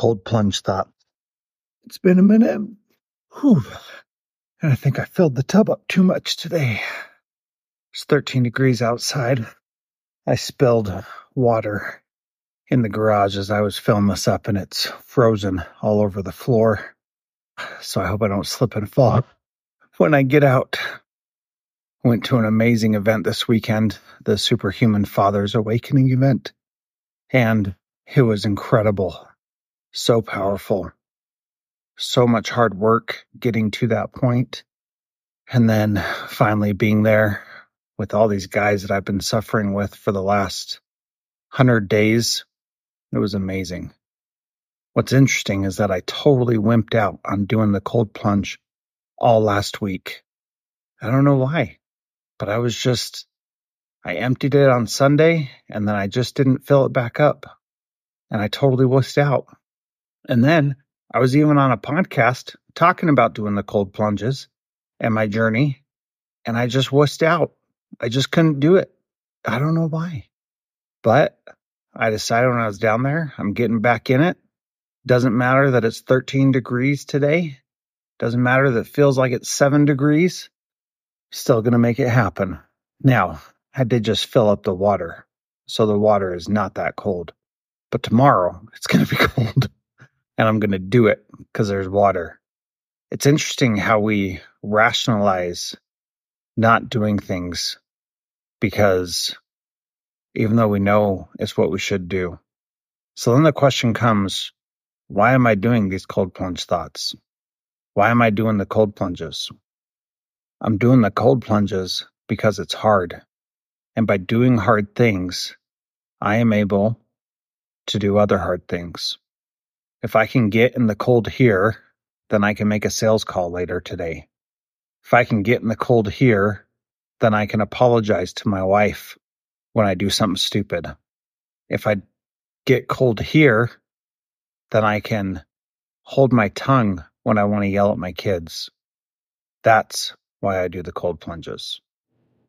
cold plunge thought. It's been a minute. Whew. And I think I filled the tub up too much today. It's 13 degrees outside. I spilled water in the garage as I was filling this up and it's frozen all over the floor. So I hope I don't slip and fall when I get out. Went to an amazing event this weekend, the Superhuman Fathers Awakening event, and it was incredible. So powerful. So much hard work getting to that point. And then finally being there with all these guys that I've been suffering with for the last hundred days. It was amazing. What's interesting is that I totally wimped out on doing the cold plunge all last week. I don't know why, but I was just, I emptied it on Sunday and then I just didn't fill it back up and I totally wussed out. And then I was even on a podcast talking about doing the cold plunges and my journey and I just wussed out. I just couldn't do it. I don't know why. But I decided when I was down there, I'm getting back in it. Doesn't matter that it's 13 degrees today. Doesn't matter that it feels like it's seven degrees. Still going to make it happen. Now, I did just fill up the water. So the water is not that cold. But tomorrow it's going to be cold. And I'm going to do it because there's water. It's interesting how we rationalize not doing things because even though we know it's what we should do. So then the question comes why am I doing these cold plunge thoughts? Why am I doing the cold plunges? I'm doing the cold plunges because it's hard. And by doing hard things, I am able to do other hard things. If I can get in the cold here, then I can make a sales call later today. If I can get in the cold here, then I can apologize to my wife when I do something stupid. If I get cold here, then I can hold my tongue when I want to yell at my kids. That's why I do the cold plunges.